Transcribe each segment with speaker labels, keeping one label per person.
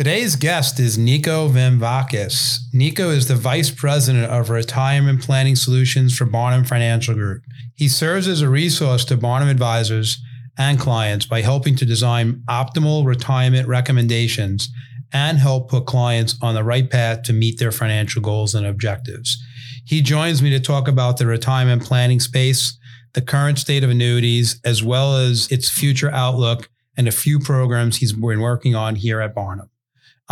Speaker 1: Today's guest is Nico Vamvakas. Nico is the Vice President of Retirement Planning Solutions for Barnum Financial Group. He serves as a resource to Barnum advisors and clients by helping to design optimal retirement recommendations and help put clients on the right path to meet their financial goals and objectives. He joins me to talk about the retirement planning space, the current state of annuities, as well as its future outlook and a few programs he's been working on here at Barnum.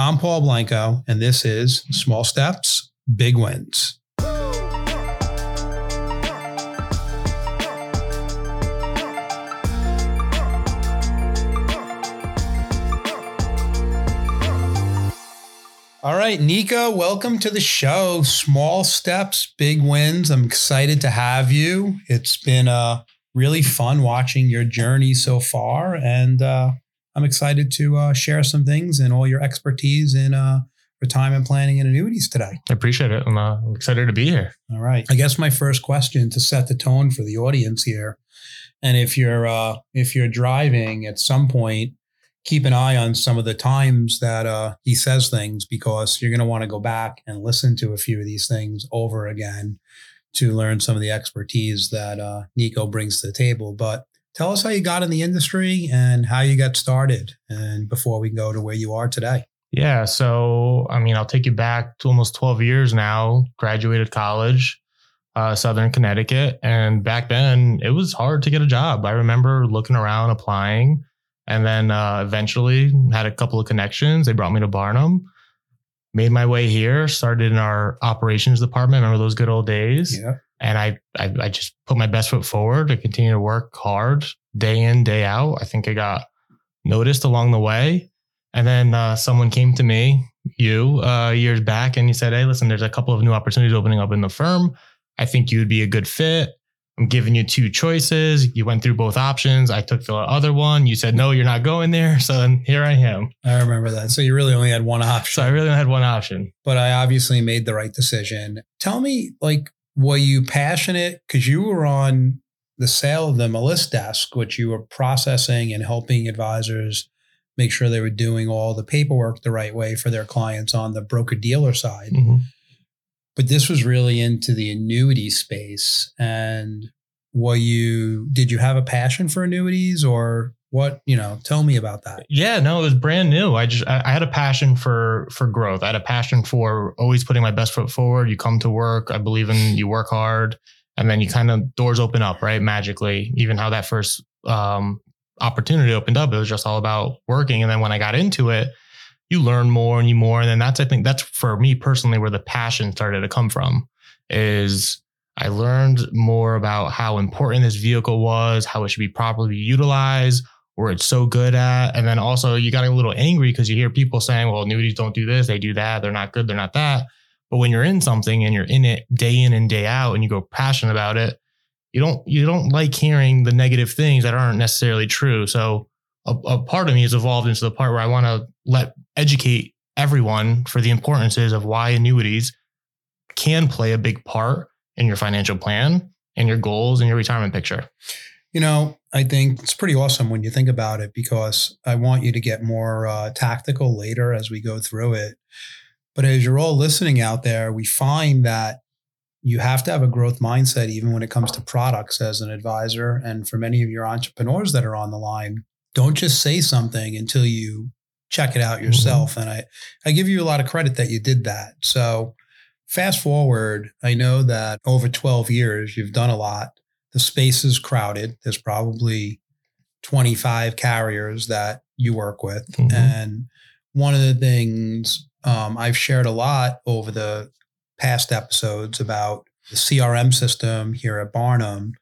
Speaker 1: I'm Paul Blanco, and this is Small Steps, Big Wins. All right, Nico, welcome to the show. Small steps, big wins. I'm excited to have you. It's been uh, really fun watching your journey so far, and uh, I'm excited to uh, share some things and all your expertise in uh, retirement planning and annuities today.
Speaker 2: I appreciate it. I'm uh, excited to be here.
Speaker 1: All right. I guess my first question to set the tone for the audience here, and if you're uh, if you're driving at some point, keep an eye on some of the times that uh, he says things because you're going to want to go back and listen to a few of these things over again to learn some of the expertise that uh, Nico brings to the table. But tell us how you got in the industry and how you got started and before we go to where you are today.
Speaker 2: Yeah so i mean i'll take you back to almost 12 years now. Graduated college uh, southern connecticut and back then it was hard to get a job. I remember looking around applying and then uh, eventually had a couple of connections. They brought me to barnum made my way here started in our operations department. Remember those good old days?
Speaker 1: Yeah
Speaker 2: and I, I, I just put my best foot forward to continue to work hard day in day out. I think I got noticed along the way, and then uh, someone came to me, you, uh, years back, and you said, "Hey, listen, there's a couple of new opportunities opening up in the firm. I think you'd be a good fit." I'm giving you two choices. You went through both options. I took the other one. You said, no, you're not going there. So then here I am.
Speaker 1: I remember that. So you really only had one option.
Speaker 2: So I really only had one option.
Speaker 1: But I obviously made the right decision. Tell me, like, were you passionate because you were on the sale of the list desk, which you were processing and helping advisors make sure they were doing all the paperwork the right way for their clients on the broker dealer side. Mm-hmm. But this was really into the annuity space. And were you, did you have a passion for annuities or what you know tell me about that.
Speaker 2: Yeah no it was brand new. I just I, had a passion for for growth. I had a passion for always putting my best foot forward. You come to work i believe in you work hard and then you kind of doors open up right magically. Even how that first um, opportunity opened up it was just all about working and then when i got into it you learn more and you more and then that's i think that's for me personally where the passion started to come from is i learned more about how important this vehicle was how it should be properly utilized where it's so good at. And then also you got a little angry because you hear people saying, well, annuities don't do this, they do that, they're not good, they're not that. But when you're in something and you're in it day in and day out and you go passionate about it, you don't you don't like hearing the negative things that aren't necessarily true. So a, a part of me has evolved into the part where I want to let educate everyone for the importances of why annuities can play a big part in your financial plan and your goals and your retirement picture.
Speaker 1: You know, I think it's pretty awesome when you think about it because I want you to get more uh, tactical later as we go through it. But as you're all listening out there, we find that you have to have a growth mindset even when it comes to products as an advisor. And for many of your entrepreneurs that are on the line, don't just say something until you check it out mm-hmm. yourself. Mm-hmm. And I, I give you a lot of credit that you did that. So fast forward, I know that over 12 years, you've done a lot the space is crowded. There's probably 25 carriers that you work with. Mm-hmm. And one of the things um, I've shared a lot over the past episodes about the CRM system here at Barnum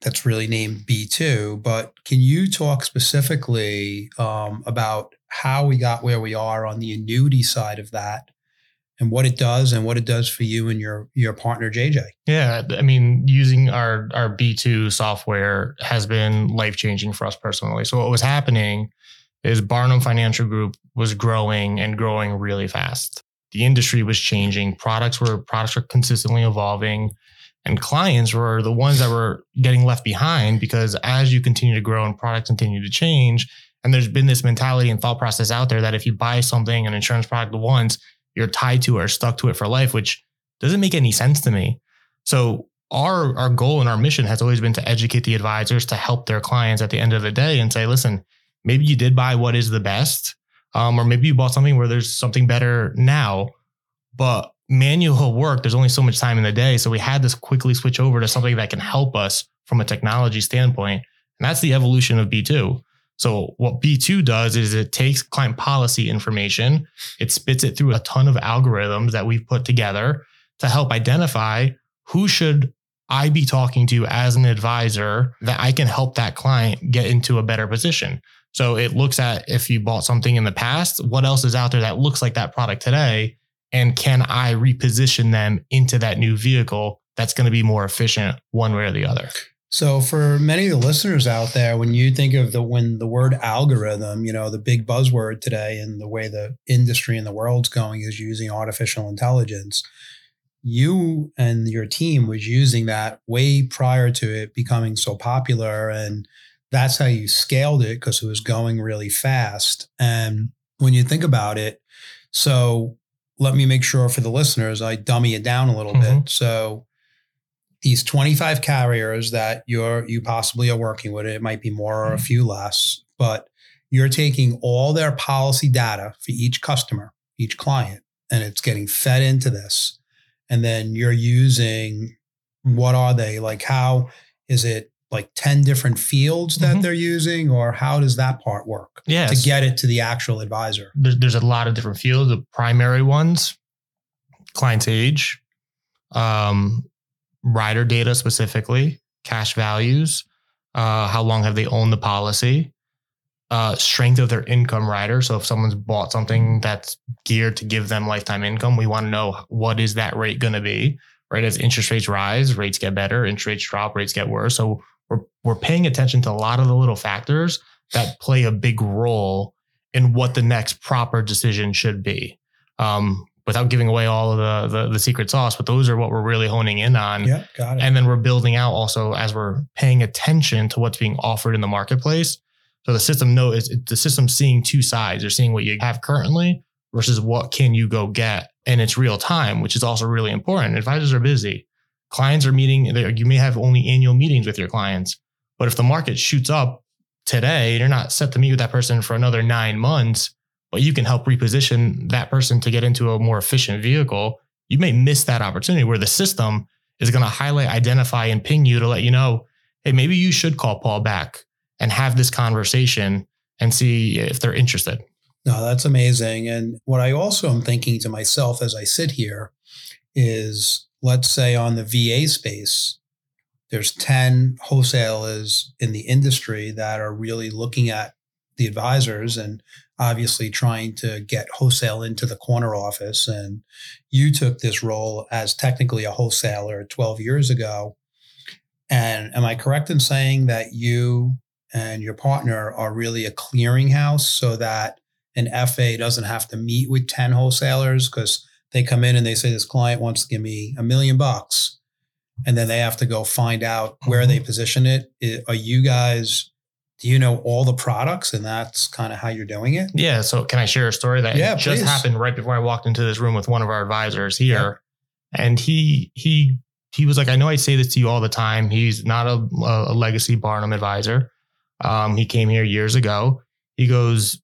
Speaker 1: that's really named B2. But can you talk specifically um, about how we got where we are on the annuity side of that and what it does and what it does for you and your your partner JJ.
Speaker 2: Yeah, I mean, using our our B2 software has been life changing for us personally. So what was happening is Barnum Financial Group was growing and growing really fast. The industry was changing, products were products were consistently evolving and clients were the ones that were getting left behind because as you continue to grow and products continue to change And there's been this mentality and thought process out there that if you buy something, an insurance product once, you're tied to or stuck to it for life, which doesn't make any sense to me. So our our goal and our mission has always been to educate the advisors to help their clients at the end of the day and say, listen, maybe you did buy what is the best, um, or maybe you bought something where there's something better now, but manual work, there's only so much time in the day. So we had to quickly switch over to something that can help us from a technology standpoint. And that's the evolution of B2. So what B2 does is it takes client policy information, it spits it through a ton of algorithms that we've put together to help identify who should I be talking to as an advisor that I can help that client get into a better position. So it looks at if you bought something in the past, what else is out there that looks like that product today? And can I reposition them into that new vehicle that's going to be more efficient one way or the other?
Speaker 1: So for many of the listeners out there, when you think of the when the word algorithm, you know, the big buzzword today and the way the industry and the world's going is using artificial intelligence. You and your team was using that way prior to it becoming so popular. And that's how you scaled it because it was going really fast. And when you think about it, so let me make sure for the listeners, I dummy it down a little mm-hmm. bit. So these 25 carriers that you're you possibly are working with it might be more or a mm-hmm. few less but you're taking all their policy data for each customer each client and it's getting fed into this and then you're using what are they like how is it like 10 different fields that mm-hmm. they're using or how does that part work
Speaker 2: yeah
Speaker 1: to get it to the actual advisor
Speaker 2: there's, there's a lot of different fields the primary ones client's age um, rider data specifically, cash values, uh, how long have they owned the policy, uh, strength of their income rider. So if someone's bought something that's geared to give them lifetime income, we want to know what is that rate going to be, right? As interest rates rise, rates get better, interest rates drop, rates get worse. So we're, we're paying attention to a lot of the little factors that play a big role in what the next proper decision should be. Um, without giving away all of the, the, the secret sauce, but those are what we're really honing in on.
Speaker 1: Yeah, got it.
Speaker 2: And then we're building out also as we're paying attention to what's being offered in the marketplace. So the system knows the system seeing two sides. They're seeing what you have currently versus what can you go get, and it's real time, which is also really important. Advisors are busy. Clients are meeting. You may have only annual meetings with your clients, but if the market shoots up today, you're not set to meet with that person for another nine months but you can help reposition that person to get into a more efficient vehicle, you may miss that opportunity where the system is going to highlight, identify, and ping you to let you know, hey, maybe you should call Paul back and have this conversation and see if they're interested.
Speaker 1: No, that's amazing. And what I also am thinking to myself as I sit here is let's say on the VA space, there's 10 wholesalers in the industry that are really looking at the advisors and obviously trying to get wholesale into the corner office. And you took this role as technically a wholesaler 12 years ago. And am I correct in saying that you and your partner are really a clearinghouse so that an FA doesn't have to meet with 10 wholesalers because they come in and they say, This client wants to give me a million bucks. And then they have to go find out where mm-hmm. they position it. Are you guys do you know all the products and that's kind of how you're doing it?
Speaker 2: Yeah. So can I share a story that
Speaker 1: yeah,
Speaker 2: just please. happened right before I walked into this room with one of our advisors here. Yeah. And he he he was like, I know I say this to you all the time. He's not a, a legacy Barnum advisor. Um, he came here years ago. He goes,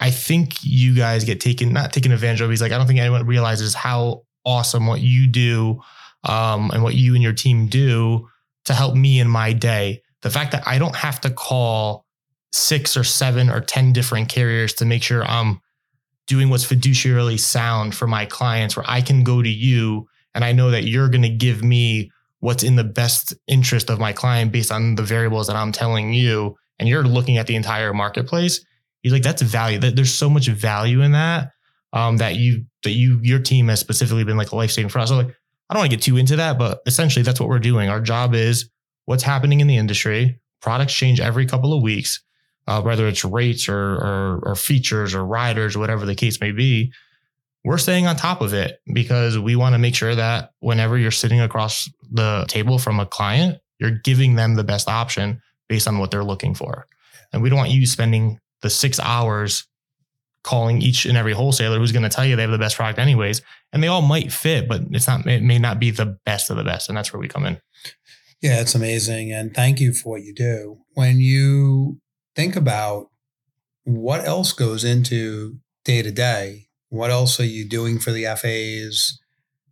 Speaker 2: I think you guys get taken, not taken advantage of. He's like, I don't think anyone realizes how awesome what you do um, and what you and your team do to help me in my day the fact that I don't have to call six or seven or 10 different carriers to make sure I'm doing what's fiduciarily sound for my clients, where I can go to you and I know that you're going to give me what's in the best interest of my client based on the variables that I'm telling you. And you're looking at the entire marketplace. He's like, that's value. There's so much value in that. Um, that you that you your team has specifically been like a life saving for us. So like, I don't want to get too into that, but essentially that's what we're doing. Our job is what's happening in the industry. Products change every couple of weeks, uh, whether it's rates or, or, or features or riders or whatever the case may be. We're staying on top of it because we want to make sure that whenever you're sitting across the table from a client, you're giving them the best option based on what they're looking for. And we don't want you spending the six hours calling each and every wholesaler who's going to tell you they have the best product anyways. And they all might fit, but it's not, it may not be the best of the best. And that's where we come in.
Speaker 1: Yeah, it's amazing. And thank you for what you do. When you think about what else goes into day to day, what else are you doing for the FAs?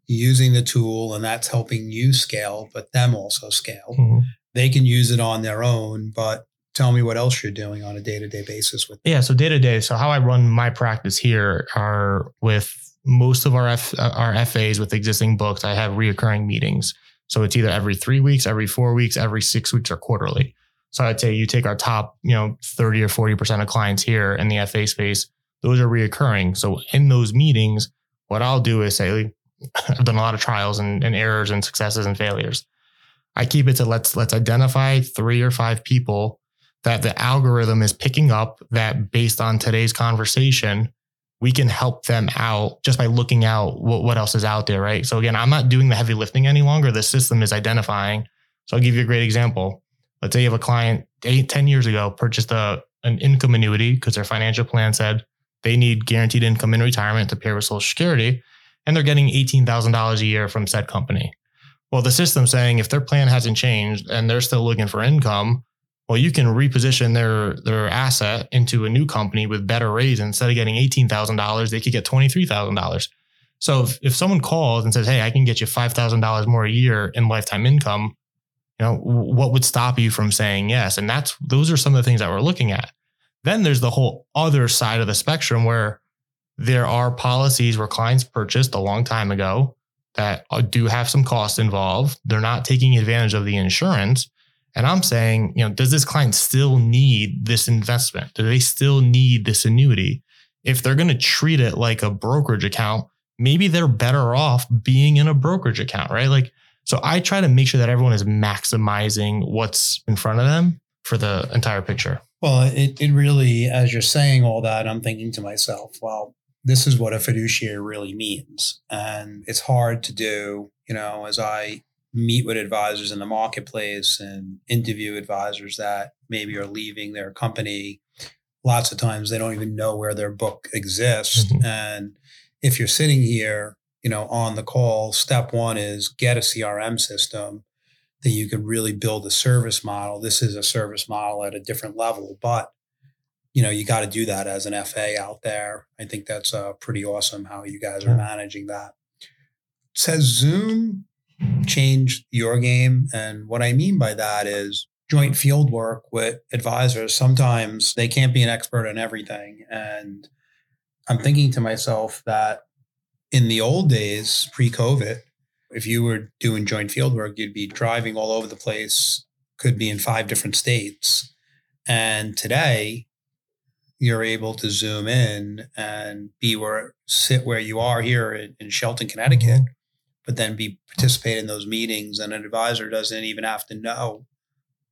Speaker 1: Using the tool, and that's helping you scale, but them also scale. Mm-hmm. They can use it on their own, but tell me what else you're doing on a day-to-day basis with
Speaker 2: yeah so day-to-day so how i run my practice here are with most of our F, our fas with existing books i have reoccurring meetings so it's either every three weeks every four weeks every six weeks or quarterly. So i'd say you take our top you know 30 or 40% of clients here in the fa space. Those are reoccurring. So in those meetings what i'll do is say i've done a lot of trials and, and errors and successes and failures. I keep it to let's let's identify three or five people that the algorithm is picking up that based on today's conversation, we can help them out just by looking out what, what else is out there, right? So again, I'm not doing the heavy lifting any longer. The system is identifying. So I'll give you a great example. Let's say you have a client eight, 10 years ago purchased a, an income annuity because their financial plan said they need guaranteed income in retirement to pay for social security. And they're getting $18,000 a year from said company. Well, the system's saying if their plan hasn't changed and they're still looking for income, well, you can reposition their their asset into a new company with better rates. Instead of getting eighteen thousand dollars, they could get twenty three thousand dollars. So if, if someone calls and says, "Hey, I can get you five thousand dollars more a year in lifetime income," you know, what would stop you from saying yes? And that's those are some of the things that we're looking at. Then there's the whole other side of the spectrum where there are policies where clients purchased a long time ago that uh, do have some costs involved. They're not taking advantage of the insurance. And I'm saying, you know, does this client still need this investment? Do they still need this annuity? If they're going to treat it like a brokerage account, maybe they're better off being in a brokerage account, right? Like, so I try to make sure that everyone is maximizing what's in front of them for the entire picture.
Speaker 1: Well, it, it really, as you're saying all that, I'm thinking to myself, well, this is what a fiduciary really means. And it's hard to do, you know, as I meet with advisors in the marketplace and interview advisors that maybe are leaving their company. Lots of times they don't even know where their book exists. Mm-hmm. And if you're sitting here, you know, on the call, step one is get a CRM system that you can really build a service model. This is a service model at a different level, but you know, you got to do that as an FA out there. I think that's uh, pretty awesome how you guys are managing that. Says Zoom change your game. And what I mean by that is joint field work with advisors. Sometimes they can't be an expert in everything. And I'm thinking to myself that in the old days, pre COVID, if you were doing joint field work, you'd be driving all over the place, could be in five different states. And today, you're able to zoom in and be where sit where you are here in, in Shelton, Connecticut, mm-hmm but then be participate in those meetings and an advisor doesn't even have to know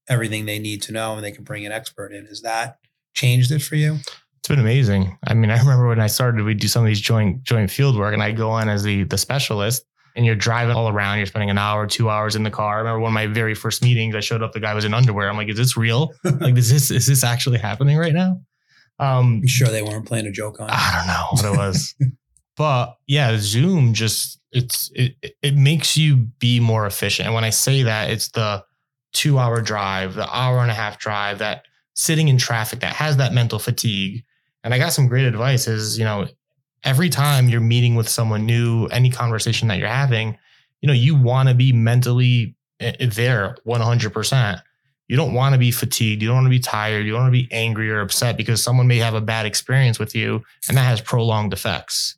Speaker 1: everything they need to know and they can bring an expert in. Is that changed it for you?
Speaker 2: It's been amazing. I mean, I remember when I started, we do some of these joint joint field work and I go on as the the specialist and you're driving all around. You're spending an hour, two hours in the car. I remember one of my very first meetings, I showed up, the guy was in underwear. I'm like, is this real? like, is this is this actually happening right now?
Speaker 1: Um, I'm sure they weren't playing a joke on.
Speaker 2: I don't know what it was, but yeah, Zoom just it's it it makes you be more efficient. And when I say that, it's the two hour drive, the hour and a half drive, that sitting in traffic that has that mental fatigue. And I got some great advice is, you know, every time you're meeting with someone new, any conversation that you're having, you know, you want to be mentally eh, eh, there 100%. You don't want to be fatigued. You don't want to be tired. You don't want to be angry or upset because someone may have a bad experience with you and that has prolonged effects.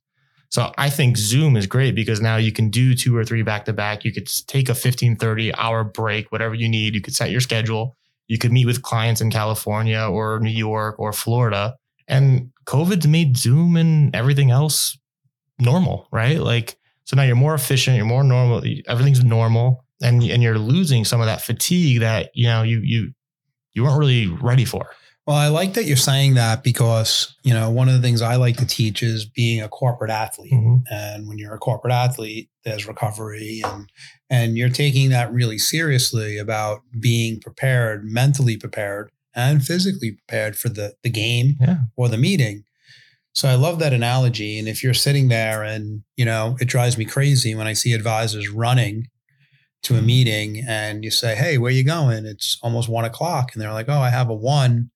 Speaker 2: So I think Zoom is great because now you can do two or three back to back. You could take a 15, 30 hour break, whatever you need. You could set your schedule. You could meet with clients in California or New York or Florida. And COVID's made Zoom and everything else normal, right? Like, so now you're more efficient, you're more normal, everything's normal, and, and you're losing some of that fatigue that, you know, you, you, you weren't really ready for.
Speaker 1: Well, I like that you're saying that because, you know, one of the things I like to teach is being a corporate athlete. Mm-hmm. And when you're a corporate athlete, there's recovery and and you're taking that really seriously about being prepared, mentally prepared and physically prepared for the the game
Speaker 2: Yeah.
Speaker 1: or the meeting. So I love that analogy. And if you're sitting there and, you know, it drives me crazy when I see advisors running to a meeting and you say, Hey, where you going? It's almost one o'clock. And they're like, Oh, I have a one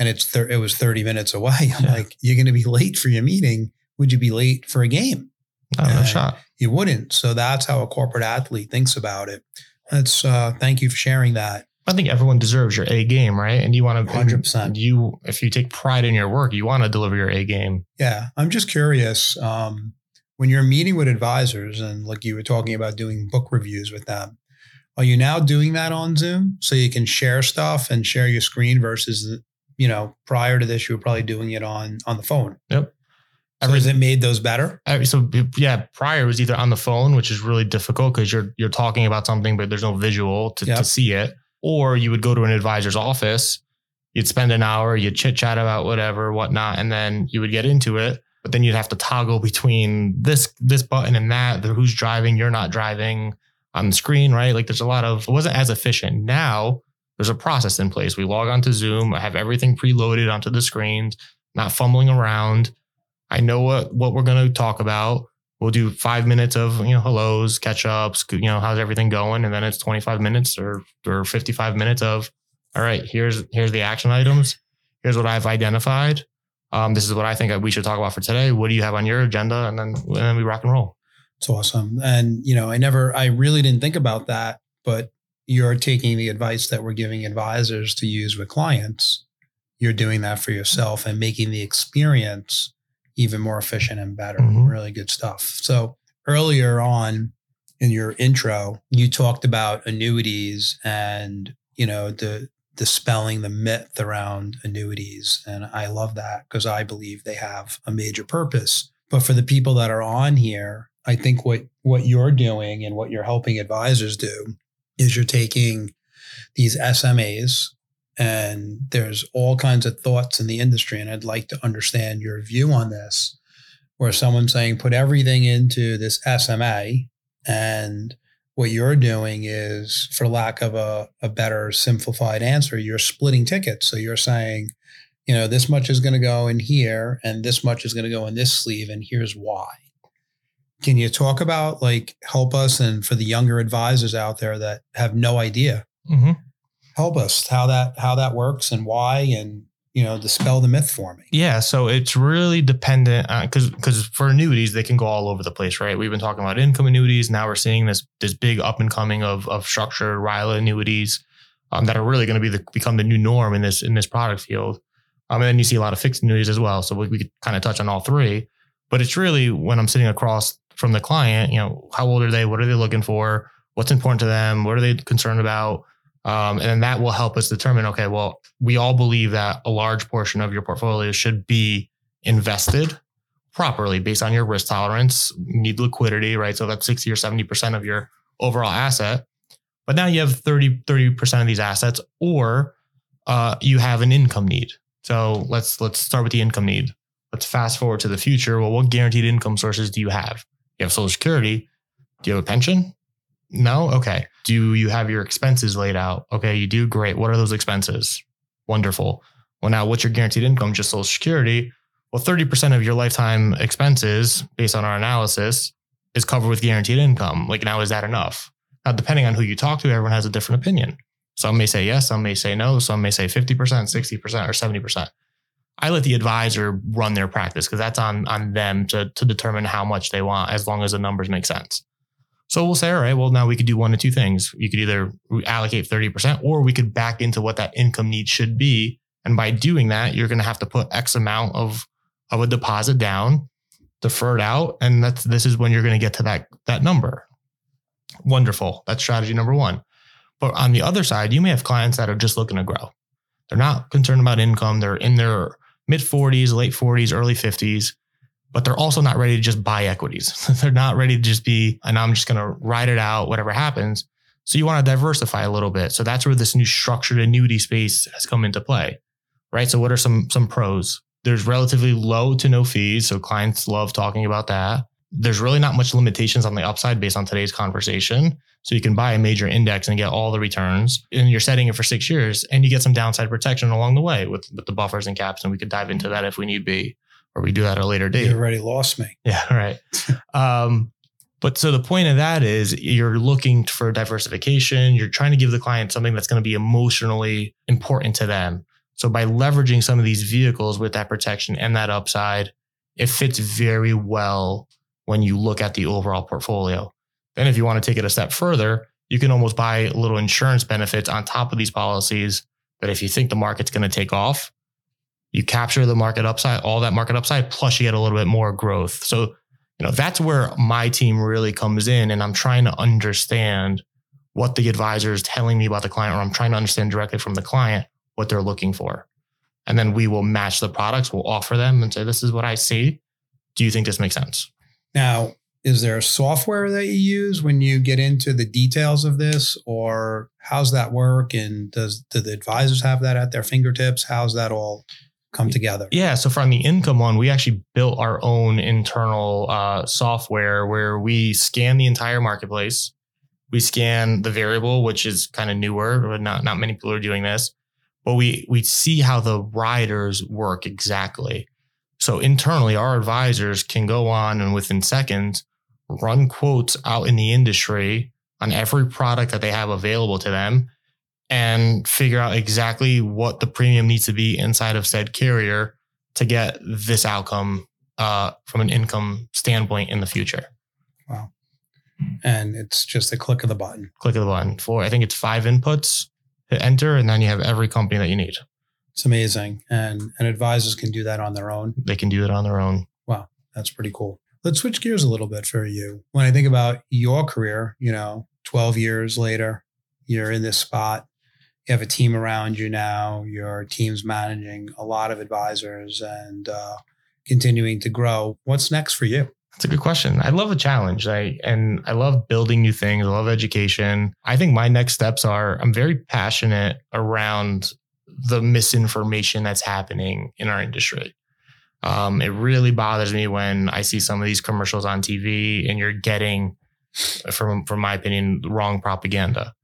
Speaker 1: and it's thir- it was 30 minutes away. I'm
Speaker 2: Yeah.
Speaker 1: like, you're going to be late for your meeting. Would you be late for a game?
Speaker 2: No, no shot.
Speaker 1: You wouldn't. So that's how a corporate athlete thinks about it. That's uh thank you for sharing that.
Speaker 2: I think everyone deserves your A game, right? And you want to
Speaker 1: 100%.
Speaker 2: You, if you take pride in your work, you want to deliver your A game.
Speaker 1: Yeah, I'm just curious. Um, when you're meeting with advisors and like you were talking about doing book reviews with them, are you now doing that on Zoom so you can share stuff and share your screen versus, you know, prior to this you were probably doing it on on the phone.
Speaker 2: Yep.
Speaker 1: So has it made those better?
Speaker 2: So yeah, prior was either on the phone, which is really difficult because you're you're talking about something, but there's no visual to,
Speaker 1: Yep.
Speaker 2: to see it. Or you would go to an advisor's office, you'd spend an hour, you'd chit chat about whatever, whatnot, and then you would get into it. But then you'd have to toggle between this this button and that. The who's driving, you're not driving on the screen, right? Like there's a lot of it wasn't as efficient. Now there's a process in place. We log onto Zoom, I have everything preloaded onto the screens, not fumbling around. I know what what we're going to talk about. We'll do five minutes of you know hellos, catch ups, you know how's everything going, and then it's twenty five minutes or or fifty five minutes of all right. Here's here's the action items. Here's what I've identified. Um, this is what I think we should talk about for today. What do you have on your agenda? And then and then we rock and roll.
Speaker 1: It's awesome. And, you know, I never, I really didn't think about that, but you're taking the advice that we're giving advisors to use with clients. You're doing that for yourself and making the experience even more efficient and better.
Speaker 2: Mhm.
Speaker 1: Really good stuff. So earlier on in your intro, you talked about annuities and, you know, the, dispelling the myth around annuities. And I love that because I believe they have a major purpose. But for the people that are on here, I think what what you're doing and what you're helping advisors do is you're taking these SMAs and there's all kinds of thoughts in the industry and I'd like to understand your view on this where someone's saying put everything into this SMA and what you're doing is for lack of a, a better simplified answer you're splitting tickets. So you're saying you know this much is going to go in here and this much is going to go in this sleeve and here's why can you talk about like help us and for the younger advisors out there that have no idea
Speaker 2: Mm-hmm.
Speaker 1: help us how that how that works and why and you know dispel the myth for me
Speaker 2: Yeah, so it's really dependent because because for annuities they can go all over the place, right? We've been talking about income annuities. Now we're seeing this this big up and coming of of structured RILA annuities um, that are really going to be the become the new norm in this in this product field. Um, and then you see a lot of fixed annuities as well. So we, we could kind of touch on all three, but it's really when I'm sitting across from the client, you know, how old are they? What are they looking for? What's important to them? What are they concerned about? Um, and then that will help us determine, okay, well, we all believe that a large portion of your portfolio should be invested properly based on your risk tolerance, need liquidity, right? So that's 60 or 70% of your overall asset. But now you have 30, 30% of these assets, or uh, you have an income need. So let's let's start with the income need. Let's fast forward to the future. Well, what guaranteed income sources do you have? You have Social Security. Do you have a pension? No? Okay. Do you have your expenses laid out? Okay, you do. Great. What are those expenses? Wonderful. Well, now what's your guaranteed income? Just Social Security. Well, 30% of your lifetime expenses, based on our analysis, is covered with guaranteed income. Like, now, is that enough? Now, depending on who you talk to, everyone has a different opinion. Some may say yes, some may say no, some may say 50%, 60%, or 70%. I let the advisor run their practice because that's on, on them to, to determine how much they want as long as the numbers make sense. So we'll say, all right, well, now we could do one of two things. You could either allocate 30% or we could back into what that income need should be. And by doing that, you're going to have to put X amount of, of a deposit down, defer it out. And that's, this is when you're going to get to that, that number. Wonderful. That's strategy number one. But on the other side, you may have clients that are just looking to grow. They're not concerned about income. They're in their mid 40s, late 40s, early 50s, but they're also not ready to just buy equities. they're not ready to just be, and I'm just going to ride it out, whatever happens. So you want to diversify a little bit. So that's where this new structured annuity space has come into play, right? So what are some some pros? There's relatively low to no fees, so clients love talking about that. There's really not much limitations on the upside based on today's conversation. So you can buy a major index and get all the returns, and you're setting it for six years, and you get some downside protection along the way with with the buffers and caps. And we could dive into that if we need be, or we do that at a later date.
Speaker 1: You already lost me.
Speaker 2: Yeah, right. um, but so the point of that is you're looking for diversification. You're trying to give the client something that's going to be emotionally important to them. So by leveraging some of these vehicles with that protection and that upside, it fits very well when you look at the overall portfolio. Then if you want to take it a step further, you can almost buy little insurance benefits on top of these policies that if you think the market's going to take off, you capture the market upside, all that market upside, plus you get a little bit more growth. So you know, that's where my team really comes in. And I'm trying to understand what the advisor is telling me about the client, or I'm trying to understand directly from the client what they're looking for. And then we will match the products, we'll offer them and say, this is what I see. Do you think this makes sense?
Speaker 1: Now, is there software that you use when you get into the details of this or how's that work and does do the advisors have that at their fingertips how's that all come together?
Speaker 2: Yeah. So from the income one, we actually built our own internal uh, software where we scan the entire marketplace. We scan the variable, which is kind of newer, but not not many people are doing this. But we we see how the riders work exactly. So internally, our advisors can go on and within seconds run quotes out in the industry on every product that they have available to them and figure out exactly what the premium needs to be inside of said carrier to get this outcome uh, from an income standpoint in the future.
Speaker 1: Wow. And it's just a click of the button.
Speaker 2: Click of the button. For I think it's five inputs to enter, and then you have every company that you need.
Speaker 1: It's amazing. And and advisors can do that on their own.
Speaker 2: They can do it on their own.
Speaker 1: Wow. That's pretty cool. Let's switch gears a little bit for you. When I think about your career, you know, 12 years later, you're in this spot you have a team around you now. Your team's managing a lot of advisors and uh, continuing to grow. What's next for you?
Speaker 2: That's a good question. I love a challenge. I and I love building new things. I love education. I think my next steps are I'm very passionate around the misinformation that's happening in our industry. Um, it really bothers me when I see some of these commercials on TV and you're getting, from from my opinion, wrong propaganda.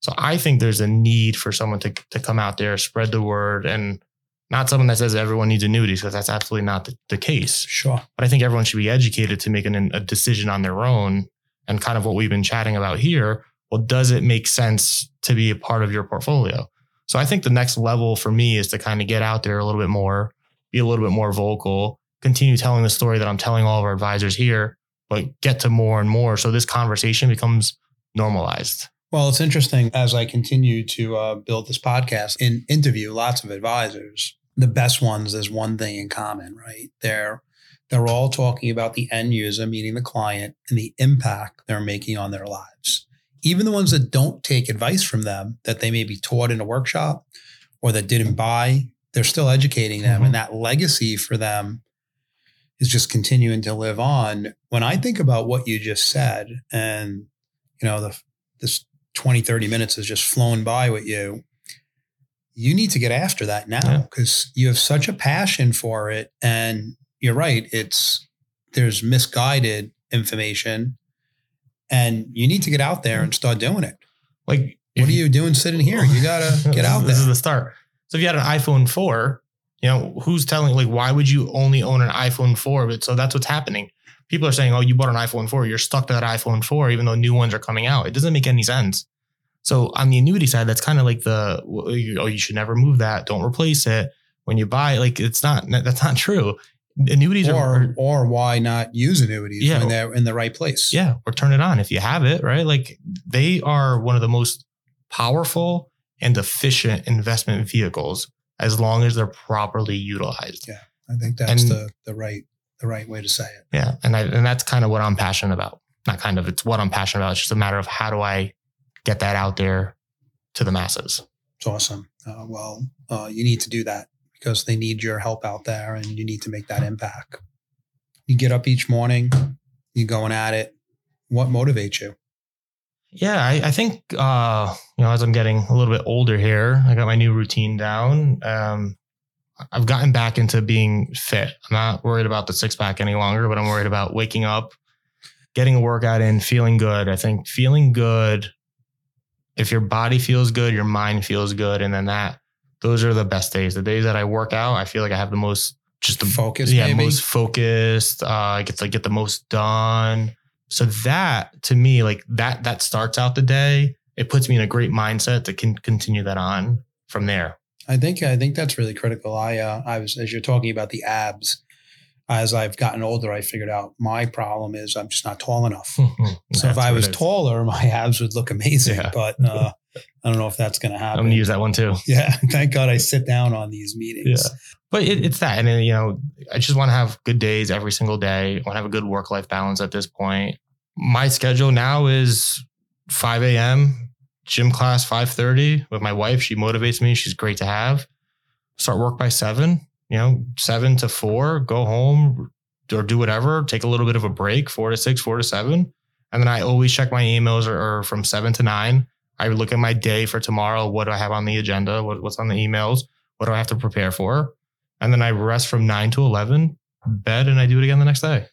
Speaker 2: So I think there's a need for someone to, to come out there, spread the word, and not someone that says everyone needs annuities because that's absolutely not the, the, case.
Speaker 1: Sure.
Speaker 2: But I think everyone should be educated to make an, a decision on their own. And kind of what we've been chatting about here. Well, does it make sense to be a part of your portfolio? So I think the next level for me is to kind of get out there a little bit more, be a little bit more vocal, continue telling the story that I'm telling all of our advisors here, but get to more and more. So this conversation becomes normalized.
Speaker 1: Well, it's interesting as I continue to uh, build this podcast and interview lots of advisors. The best ones, there's one thing in common, right? They're they're all talking about the end user, meaning the client, and the impact they're making on their lives. Even the ones that don't take advice from them, that they may be taught in a workshop or that didn't buy, they're still educating them, mm-hmm. and that legacy for them is just continuing to live on. When I think about what you just said, and you know the this 20, 30 minutes has just flown by with you. You need to get after that now because yeah. you have such a passion for it. And you're right, it's there's misguided information and you need to get out there and start doing it. Like, what are you doing sitting here? You gotta get out
Speaker 2: this
Speaker 1: there. This
Speaker 2: is the start. So if you had an iPhone 4, you know, who's telling like why would you only own an iPhone 4? But so that's what's happening people are saying, "Oh, you bought an iPhone 4, you're stuck to that iPhone 4, even though new ones are coming out." It doesn't make any sense. So on the annuity side, that's kind of like the oh, oh, you should never move that, don't replace it. When you buy, like it's not that's not true. Annuities
Speaker 1: or,
Speaker 2: are,
Speaker 1: or why not use annuities yeah, when they're in the right place?
Speaker 2: Yeah, or turn it on if you have it, right? Like they are one of the most powerful and efficient investment vehicles as long as they're properly utilized.
Speaker 1: Yeah, I think that's and, the the right the right way to say it.
Speaker 2: Yeah, and I, and that's kind of what I'm passionate about. Not kind of, it's what I'm passionate about. It's just a matter of how do I get that out there to the masses.
Speaker 1: It's awesome. Uh, well, uh, you need to do that because they need your help out there, and you need to make that impact. You get up each morning, you're going at it. What motivates you?
Speaker 2: Yeah, I, I think uh, you know as I'm getting a little bit older here, I got my new routine down. Um, I've gotten back into being fit. I'm not worried about the six pack any longer, but I'm worried about waking up, getting a workout in, feeling good. I think feeling good, if your body feels good, your mind feels good. And then that, those are the best days. The days that I work out, I feel like I have the most just the
Speaker 1: Focus,
Speaker 2: yeah,
Speaker 1: maybe?
Speaker 2: most focused. Uh, I get to get the most done. So that to me, like that, that starts out the day. It puts me in a great mindset to can continue that on from there.
Speaker 1: I think I think that's really critical. I uh, I was as you're talking about the abs. As I've gotten older, I figured out my problem is I'm just not tall enough. So if I was taller, my abs would look amazing.
Speaker 2: Yeah.
Speaker 1: But uh, I don't know if that's going to happen.
Speaker 2: I'm gonna use that one too.
Speaker 1: yeah, thank God I sit down on these meetings.
Speaker 2: Yeah. But it, it's that, and you know, I just want to have good days every single day. I want to have a good work life balance at this point. My schedule now is 5 a.m. gym class 5:30 with my wife. She motivates me. She's great to have. Start work by seven. You know, seven to four. Go home or do whatever. Take a little bit of a break. Four to six. Four to seven. And then I always check my emails or, or from seven to nine. I look at my day for tomorrow. What do I have on the agenda? What, what's on the emails? What do I have to prepare for? And then I rest from nine to 11, bed, and I do it again the next day.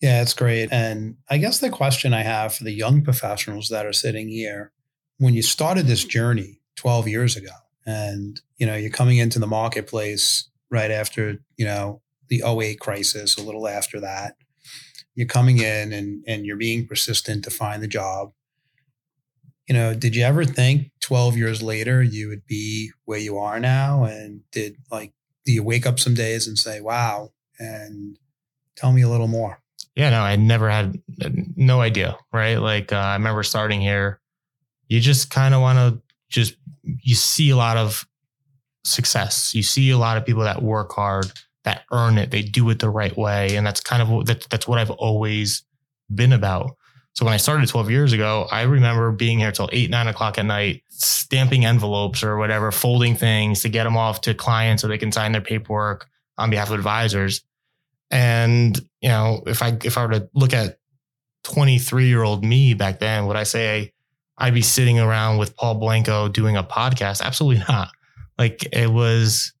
Speaker 1: Yeah, it's great. And I guess the question I have for the young professionals that are sitting here, when you started this journey 12 years ago, and you know, you're coming into the marketplace right after, you know, the 08 crisis, a little after that. You're coming in and and you're being persistent to find the job. You know, did you ever think 12 years later you would be where you are now? And did like do you wake up some days and say, wow, and tell me a little more?
Speaker 2: Yeah, no, I never had no idea, right? Like uh, I remember starting here, you just kind of want to just, you see a lot of success. You see a lot of people that work hard, that earn it, they do it the right way. And that's kind of what, that, that's what I've always been about. So when I started 12 years ago, I remember being here till eight, nine o'clock at night, stamping envelopes or whatever, folding things to get them off to clients so they can sign their paperwork on behalf of advisors. And, you know, if I, if I were to look at 23 year old me back then, would I say I'd be sitting around with Paul Blanco doing a podcast? Absolutely not. Like it was,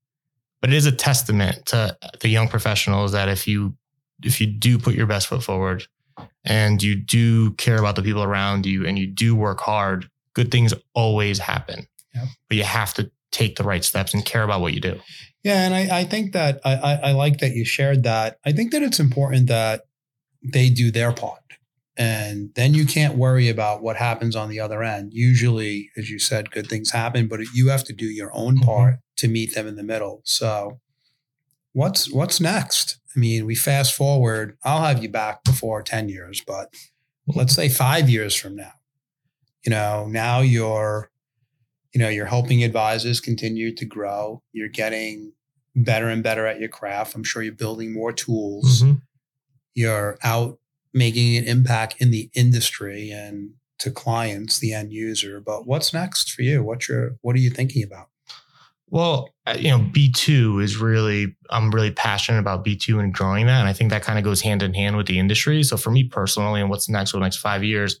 Speaker 2: but it is a testament to the young professionals that if you, if you do put your best foot forward, and you do care about the people around you and you do work hard, good things always happen.
Speaker 1: Yep.
Speaker 2: But you have to take the right steps and care about what you do.
Speaker 1: Yeah, and I, I think that I, I, I like that you shared that. I think that it's important that they do their part. And then you can't worry about what happens on the other end. Usually, as you said, good things happen, but you have to do your own
Speaker 2: Mhm.
Speaker 1: part to meet them in the middle. So what's what's next? I mean, we fast forward, I'll have you back before 10 years, but let's say five years from now. You know, now you're you know you're helping advisors continue to grow. You're getting better and better at your craft. I'm sure you're building more tools.
Speaker 2: Mhm.
Speaker 1: you're out making an impact in the industry and to clients the end user. But what's next for you? What's your what are you thinking about
Speaker 2: Well, uh, you know, B2 is really, I'm really passionate about B2 and growing that. And I think that kind of goes hand in hand with the industry. So for me personally, and what's next for the next five years,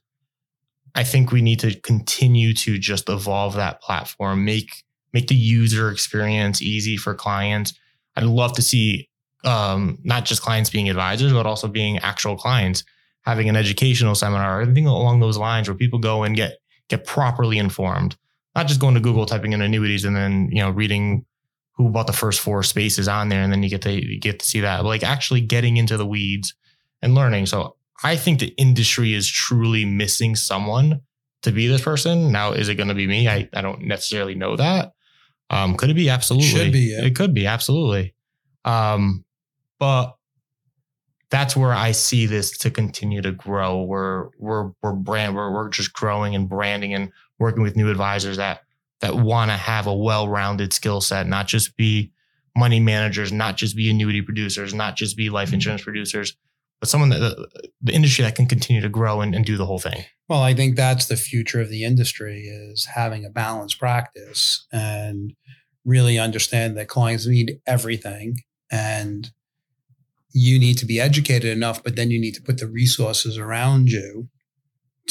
Speaker 2: I think we need to continue to just evolve that platform, make, make the user experience easy for clients. I'd love to see um, not just clients being advisors, but also being actual clients, having an educational seminar, or anything along those lines where people go and get, get properly informed not just going to Google, typing in annuities, and then you know reading who bought the first four spaces on there, and then you get to you get to see that. But like actually getting into the weeds and learning. So I think the industry is truly missing someone to be this person. Now, is it going to be me? I I don't necessarily know that. Um, could it be? Absolutely.
Speaker 1: Should be, yeah.
Speaker 2: It could be absolutely. Um, but that's where I see this to continue to grow. We're we're we're brand we're we're just growing and branding and working with new advisors that that want to have a well-rounded skill set, not just be money managers, not just be annuity producers, not just be life mm-hmm. insurance producers, but someone that the, the industry that can continue to grow and, and do the whole thing.
Speaker 1: well i think that's the future of the industry is having a balanced practice and really understand that clients need everything and you need to be educated enough, but then you need to put the resources around you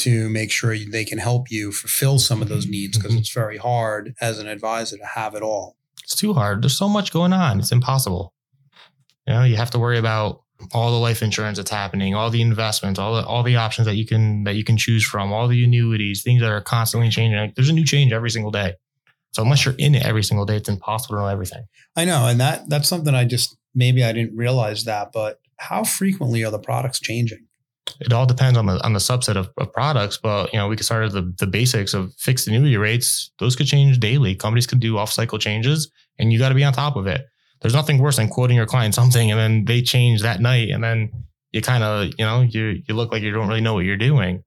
Speaker 1: to make sure they can help you fulfill some of those needs because
Speaker 2: Mhm.
Speaker 1: it's very hard as an advisor to have it all.
Speaker 2: It's too hard. There's so much going on. It's impossible. You know, you have to worry about all the life insurance that's happening, all the investments, all the all the options that you can that you can choose from, all the annuities, things that are constantly changing. Like there's a new change every single day. So unless you're in it every single day, it's impossible to know everything.
Speaker 1: I know, and that that's something I just maybe I didn't realize that, but how frequently are the products changing?
Speaker 2: It all depends on the on the subset of, of products, but you know we could start at the the basics of fixed annuity rates. Those could change daily. Companies could do off cycle changes, and you got to be on top of it. There's nothing worse than quoting your client something and then they change that night, and then you kind of you know you you look like you don't really know what you're doing.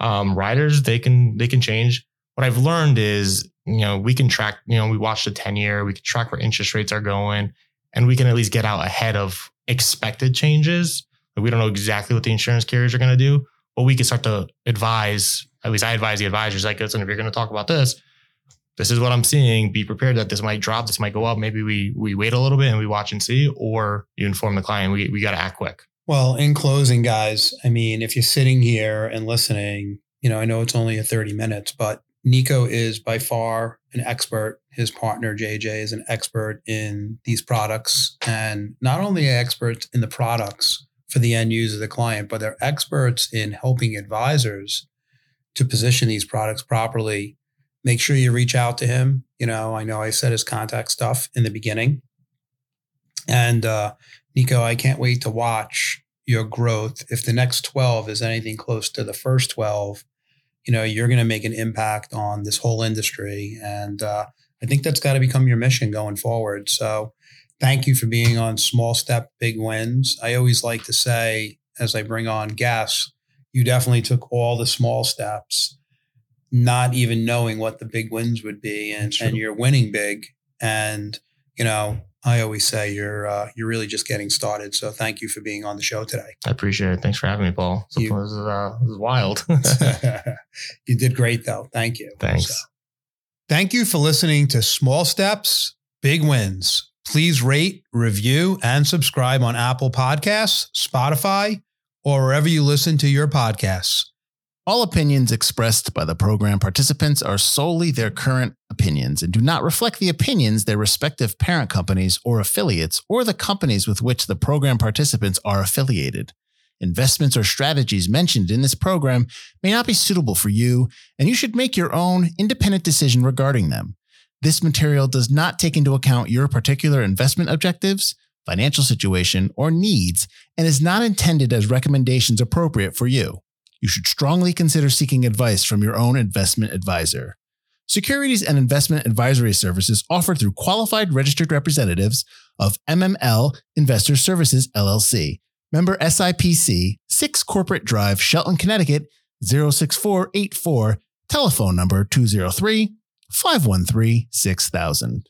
Speaker 2: Um, riders they can they can change. What I've learned is you know we can track you know we watch the 10 year we can track where interest rates are going and we can at least get out ahead of expected changes we don't know exactly what the insurance carriers are going to do, but we can start to advise. At least I advise the advisors like, listen, if you're going to talk about this, this is what I'm seeing. Be prepared that this might drop, this might go up. Maybe we we wait a little bit and we watch and see, or you inform the client. We we got to act quick.
Speaker 1: Well, in closing, guys, I mean, if you're sitting here and listening, you know, I know it's only a 30 minutes, but Nico is by far an expert. His partner, JJ, is an expert in these products and not only experts in the products, for the end user, the client, but they're experts in helping advisors to position these products properly. Make sure you reach out to him. You know, I know I said his contact stuff in the beginning. And uh, Nico, I can't wait to watch your growth. If the next 12 is anything close to the first 12, you know, you're going to make an impact on this whole industry. And uh, I think that's got to become your mission going forward. So thank you for being on Small Step Big Wins. I always like to say, as I bring on guests, you definitely took all the small steps, not even knowing what the big wins would be, and, and you're winning big. And you know, I always say you're uh, you're really just getting started. So thank you for being on the show today.
Speaker 2: I appreciate it. Thanks for having me, Paul. You, this, is, uh, this is wild.
Speaker 1: you did great, though. Thank you.
Speaker 2: Thanks. So,
Speaker 1: thank you for listening to Small Steps, Big Wins. Please rate, review, and subscribe on Apple Podcasts, Spotify, or wherever you listen to your podcasts.
Speaker 3: All opinions expressed by the program participants are solely their current opinions and do not reflect the opinions their respective parent companies or affiliates or the companies with which the program participants are affiliated. Investments or strategies mentioned in this program may not be suitable for you, and you should make your own independent decision regarding them. This material does not take into account your particular investment objectives, financial situation, or needs, and is not intended as recommendations appropriate for you. You should strongly consider seeking advice from your own investment advisor. Securities and investment advisory services offered through qualified registered representatives of MML Investor Services LLC. Member SIPC, 6 Corporate Drive, Shelton, Connecticut 06484, telephone number 203 513 6000.